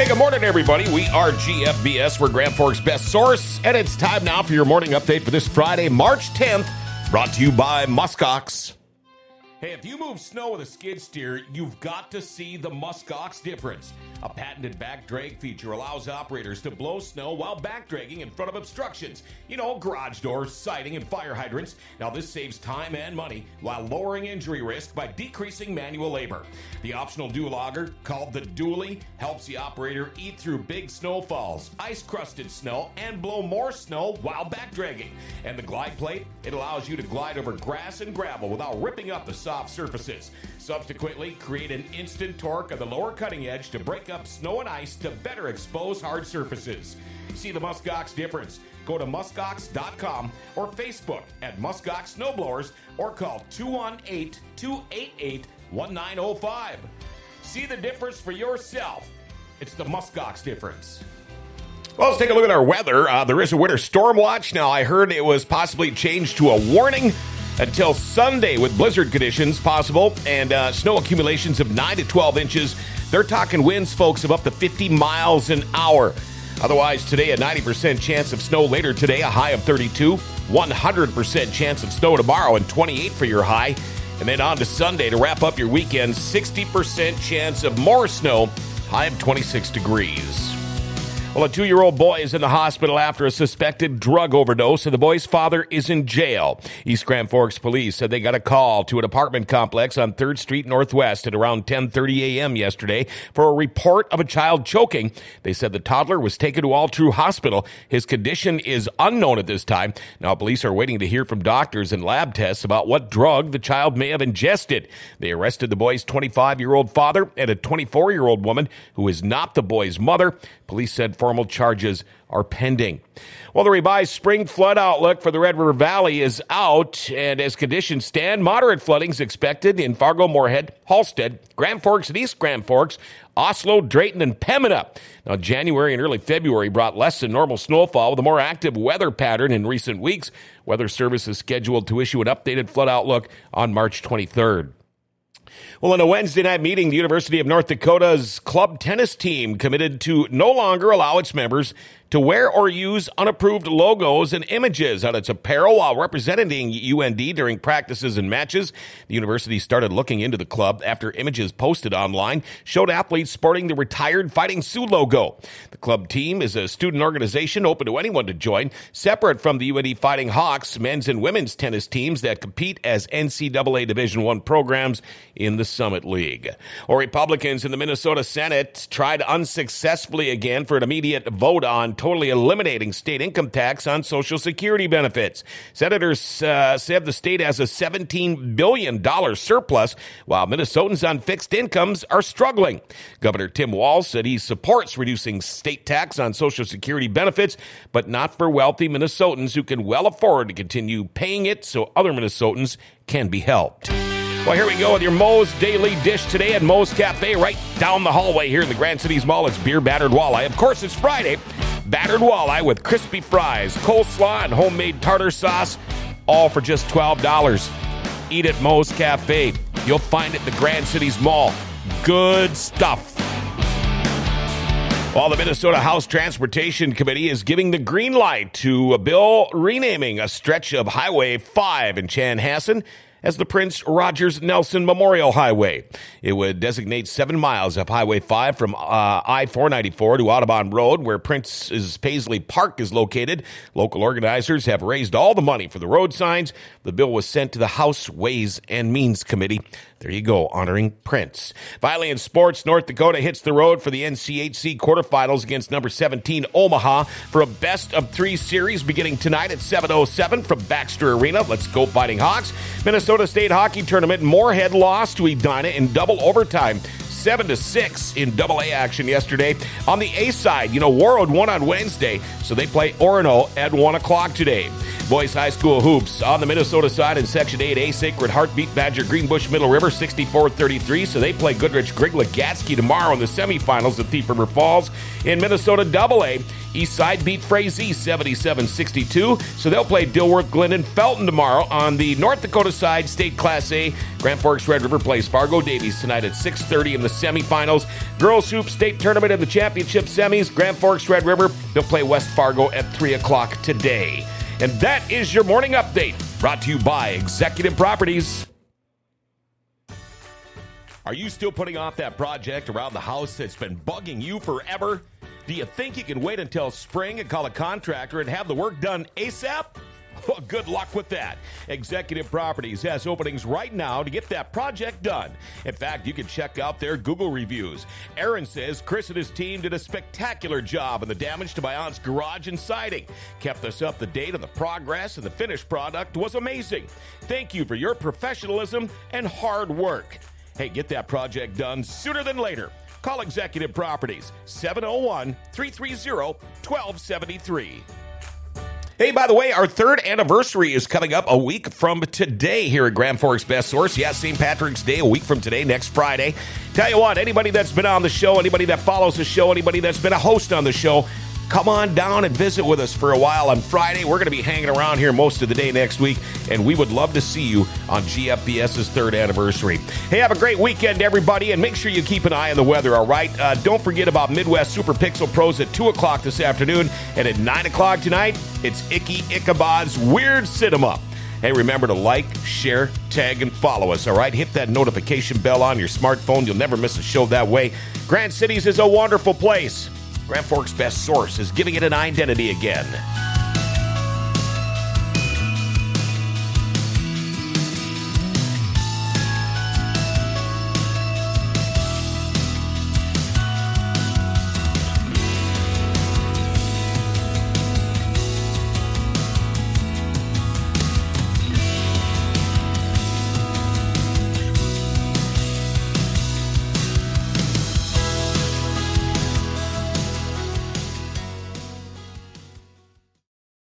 Hey, good morning, everybody. We are GFBS. We're Grand Forks' best source, and it's time now for your morning update for this Friday, March 10th, brought to you by Muskox. Hey, if you move snow with a skid steer, you've got to see the Muskox difference. A patented back drag feature allows operators to blow snow while back dragging in front of obstructions. You know, garage doors, siding, and fire hydrants. Now, this saves time and money while lowering injury risk by decreasing manual labor. The optional dual auger, called the dually, helps the operator eat through big snowfalls, ice crusted snow, and blow more snow while back dragging. And the glide plate, it allows you to glide over grass and gravel without ripping up the soft surfaces. Subsequently, create an instant torque on the lower cutting edge to break up snow and ice to better expose hard surfaces. See the Muskox difference. Go to muskox.com or Facebook at Muskox Snowblowers or call 218 288 1905. See the difference for yourself. It's the Muskox difference. Well, let's take a look at our weather. Uh, there is a winter storm watch. Now, I heard it was possibly changed to a warning until Sunday with blizzard conditions possible and uh, snow accumulations of 9 to 12 inches. They're talking winds, folks, of up to 50 miles an hour. Otherwise, today, a 90% chance of snow later today, a high of 32, 100% chance of snow tomorrow, and 28 for your high. And then on to Sunday to wrap up your weekend, 60% chance of more snow, high of 26 degrees. Well, a two year old boy is in the hospital after a suspected drug overdose, and the boy's father is in jail. East Grand Forks police said they got a call to an apartment complex on 3rd Street Northwest at around 10:30 a.m. yesterday for a report of a child choking. They said the toddler was taken to Altru Hospital. His condition is unknown at this time. Now, police are waiting to hear from doctors and lab tests about what drug the child may have ingested. They arrested the boy's 25 year old father and a 24 year old woman who is not the boy's mother. Police said formal charges are pending. Well, the revised spring flood outlook for the Red River Valley is out, and as conditions stand, moderate flooding is expected in Fargo, Moorhead, Halstad, Grand Forks, and East Grand Forks, Oslo, Drayton, and Pembina. Now, January and early February brought less than normal snowfall with a more active weather pattern in recent weeks. Weather Service is scheduled to issue an updated flood outlook on March 23rd. Well, in a Wednesday night meeting, the University of North Dakota's club tennis team committed to no longer allow its members to wear or use unapproved logos and images on its apparel while representing UND during practices and matches. The university started looking into the club after images posted online showed athletes sporting the retired Fighting Sioux logo. The club team is a student organization open to anyone to join, separate from the UND Fighting Hawks men's and women's tennis teams that compete as NCAA Division One programs in the Summit League. Or Republicans in the Minnesota Senate tried unsuccessfully again for an immediate vote on totally eliminating state income tax on Social Security benefits. Senators uh, said the state has a $17 billion surplus, while Minnesotans on fixed incomes are struggling. Governor Tim Walz said he supports reducing state tax on Social Security benefits, but not for wealthy Minnesotans who can well afford to continue paying it so other Minnesotans can be helped. Well, here we go with your Moe's Daily Dish today at Moe's Cafe, right down the hallway here in the Grand Cities Mall. It's beer battered walleye. Of course, it's Friday. Battered walleye with crispy fries, coleslaw, and homemade tartar sauce, all for just $12. Eat at Moe's Cafe. You'll find it the Grand Cities Mall. Good stuff. While the Minnesota House Transportation Committee is giving the green light to a bill renaming a stretch of Highway 5 in Chanhassen as the Prince Rogers Nelson Memorial Highway. It would designate seven miles of Highway 5 from uh, I 494 to Audubon Road, where Prince's Paisley Park is located. Local organizers have raised all the money for the road signs. The bill was sent to the House Ways and Means Committee. There you go, honoring Prince. Finally, in sports, North Dakota hits the road for the NCHC quarterfinals against number 17 Omaha for a best of three series beginning tonight at 7.07 from Baxter Arena. Let's go Fighting Hawks. Minnesota State Hockey Tournament, Moorhead lost to Edina in double overtime. 7 to 6 in double A action yesterday. On the A side, you know, Warroad won on Wednesday, so they play Orono at 1 o'clock today. Boys High School Hoops on the Minnesota side in Section 8A, Sacred Heart beat Badger Greenbush Middle River 64 33, so they play Goodridge Grygla Gatzke tomorrow in the semifinals at Thief River Falls. In Minnesota Double A, East Side beat Frazee 77 62. So they'll play Dilworth, Glyndon Felton tomorrow. On the North Dakota side, State Class A, Grand Forks Red River plays Fargo Davies tonight at 6.30 in the semifinals. Girls Hoop State Tournament in the championship semis, Grand Forks Red River, they'll play West Fargo at 3 o'clock today. And that is your morning update, brought to you by Executive Properties. Are you still putting off that project around the house that's been bugging you forever? Do you think you can wait until spring and call a contractor and have the work done ASAP? Well, good luck with that. Executive Properties has openings right now to get that project done. In fact, you can check out their Google reviews. Aaron says Chris and his team did a spectacular job on the damage to my aunt's garage and siding. Kept us up to date on the progress, and the finished product was amazing. Thank you for your professionalism and hard work. Hey, get that project done sooner than later. Call Executive Properties 701 330 1273. Hey, by the way, our third anniversary is coming up a week from today here at Grand Forks Best Source. Yes, St. Patrick's Day, a week from today, next Friday. Tell you what, anybody that's been on the show, anybody that follows the show, anybody that's been a host on the show, come on down and visit with us for a while on Friday. We're going to be hanging around here most of the day next week, and we would love to see you on GFBS's third anniversary. Hey, have a great weekend, everybody, and make sure you keep an eye on the weather, all right? Uh, don't forget about Midwest Super Pixel Pros at 2 o'clock this afternoon, and at 9 o'clock tonight, it's Icky Ichabod's Weird Cinema. Hey, remember to like, share, tag, and follow us, all right? Hit that notification bell on your smartphone. You'll never miss a show that way. Grand Cities is a wonderful place. Grand Forks' best source is giving it an identity again.